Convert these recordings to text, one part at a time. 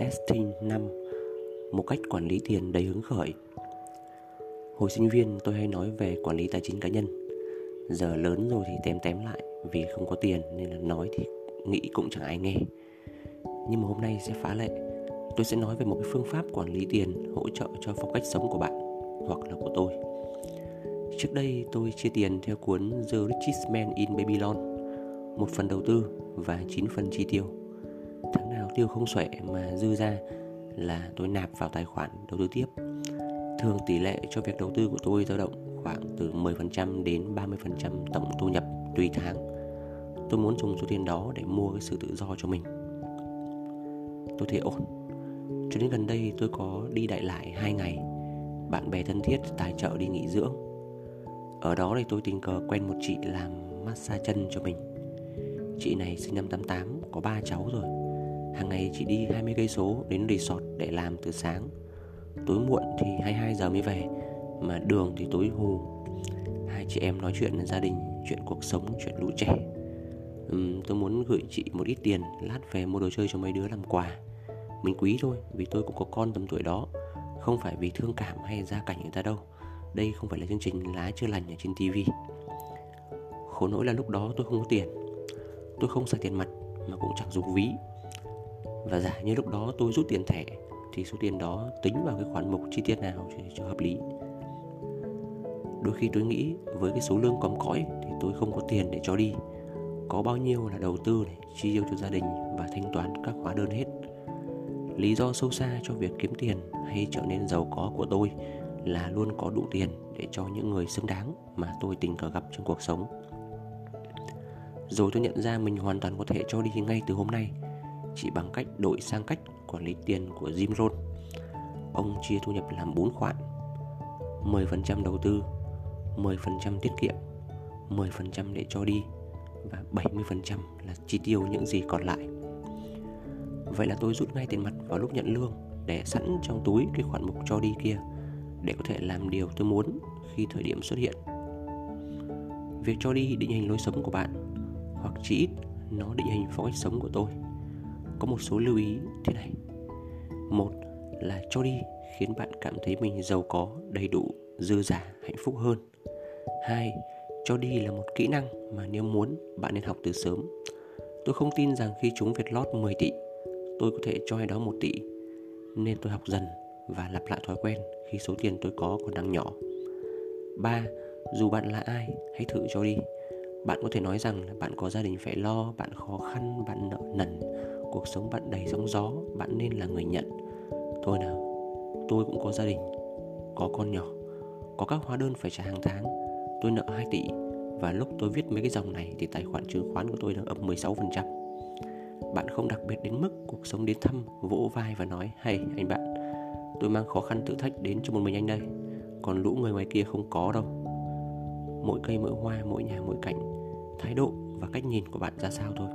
Estin 5 Một cách quản lý tiền đầy hứng khởi. Hồi sinh viên, tôi hay nói về quản lý tài chính cá nhân. Giờ lớn rồi thì tém tém lại Vì không có tiền nên là nói thì nghĩ cũng chẳng ai nghe. Nhưng mà hôm nay sẽ phá lệ. Tôi sẽ nói về một cái phương pháp quản lý tiền Hỗ trợ cho phong cách sống của bạn Hoặc là của tôi. Trước đây tôi chia tiền theo cuốn The Richest Man in Babylon, Một phần đầu tư và 9 phần chi tiêu. Tháng nào tiêu không xuể mà dư ra là tôi nạp vào tài khoản đầu tư tiếp. Thường tỷ lệ cho việc đầu tư của tôi dao động khoảng từ 10% đến 30% tổng thu nhập tùy tháng. Tôi muốn dùng số tiền đó để mua cái sự tự do cho mình. Tôi thấy ổn. Cho đến gần đây tôi có đi đại lại hai ngày. Bạn bè thân thiết tài trợ đi nghỉ dưỡng. Ở đó thì tôi tình cờ quen một chị làm massage chân cho mình. Chị này sinh năm 88, có ba cháu rồi. Hàng ngày chị đi 20 cây số đến resort để làm từ sáng. Tối muộn thì 22 giờ mới về Mà đường thì tối hù. Hai chị em nói chuyện gia đình, chuyện cuộc sống, chuyện lũ trẻ. Uhm, Tôi muốn gửi chị một ít tiền Lát về mua đồ chơi cho mấy đứa làm quà. Mình quý thôi vì tôi cũng có con tầm tuổi đó. Không phải vì thương cảm hay gia cảnh người ta đâu. Đây không phải là chương trình lá chưa lành ở trên tivi Khổ nỗi là lúc đó tôi không có tiền. Tôi không xài tiền mặt mà cũng chẳng dùng ví. Và giả như lúc đó tôi rút tiền thẻ Thì số tiền đó tính vào cái khoản mục chi tiết nào cho, cho hợp lý. Đôi khi tôi nghĩ với cái số lương còm cõi Thì tôi không có tiền để cho đi. Có bao nhiêu là đầu tư này, chi tiêu cho gia đình Và thanh toán các hóa đơn hết. Lý do sâu xa cho việc kiếm tiền hay trở nên giàu có của tôi là luôn có đủ tiền để cho những người xứng đáng mà tôi tình cờ gặp trong cuộc sống. Rồi tôi nhận ra mình hoàn toàn có thể cho đi ngay từ hôm nay. Chỉ bằng cách đổi sang cách quản lý tiền của Jim Rohn. Ông chia thu nhập làm 4 khoản. 10% đầu tư 10% tiết kiệm 10% để cho đi Và 70% là chi tiêu những gì còn lại. Vậy là tôi rút ngay tiền mặt vào lúc nhận lương Để sẵn trong túi cái khoản mục cho đi kia Để có thể làm điều tôi muốn khi thời điểm xuất hiện. Việc cho đi định hình lối sống của bạn, hoặc chỉ ít nó định hình phong cách sống của tôi có một số lưu ý thế này. Một là cho đi khiến bạn cảm thấy mình giàu có, đầy đủ dư giả hạnh phúc hơn. Hai, cho đi là một kỹ năng mà nếu muốn, bạn nên học từ sớm. Tôi không tin rằng khi chúng việt lót 10 tỷ, tôi có thể cho ai đó một tỷ. Nên tôi học dần và lặp lại thói quen khi số tiền tôi có còn đang nhỏ. Ba, dù bạn là ai, hãy thử cho đi. Bạn có thể nói rằng là bạn có gia đình phải lo, bạn khó khăn, bạn nợ nần cuộc sống bạn đầy sóng gió, bạn nên là người nhận. Thôi nào, tôi cũng có gia đình, có con nhỏ, có các hóa đơn phải trả hàng tháng. Tôi nợ 2 tỷ và lúc tôi viết mấy cái dòng này thì tài khoản chứng khoán của tôi đang âm 16% bạn không đặc biệt đến mức cuộc sống đến thăm, vỗ vai và nói hay anh bạn, tôi mang khó khăn thử thách đến cho một mình anh đây. Còn lũ người ngoài kia không có đâu. Mỗi cây mỗi hoa, mỗi nhà, mỗi cảnh, thái độ và cách nhìn của bạn ra sao thôi.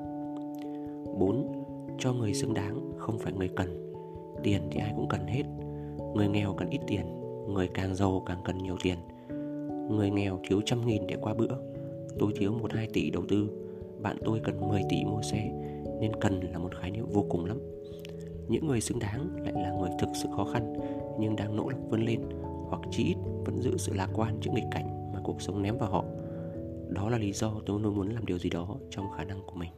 4. Cho người xứng đáng, không phải người cần. Tiền thì ai cũng cần hết. Người nghèo cần ít tiền, Người càng giàu càng cần nhiều tiền. Người nghèo thiếu trăm nghìn để qua bữa, Tôi thiếu một hai tỷ đầu tư. Bạn tôi cần 10 tỷ mua xe, Nên cần là một khái niệm vô cùng lắm. Những người xứng đáng lại là người thực sự khó khăn, Nhưng đang nỗ lực vươn lên, Hoặc chí ít vẫn giữ sự lạc quan trước nghịch cảnh mà cuộc sống ném vào họ. Đó là lý do tôi luôn muốn làm điều gì đó trong khả năng của mình.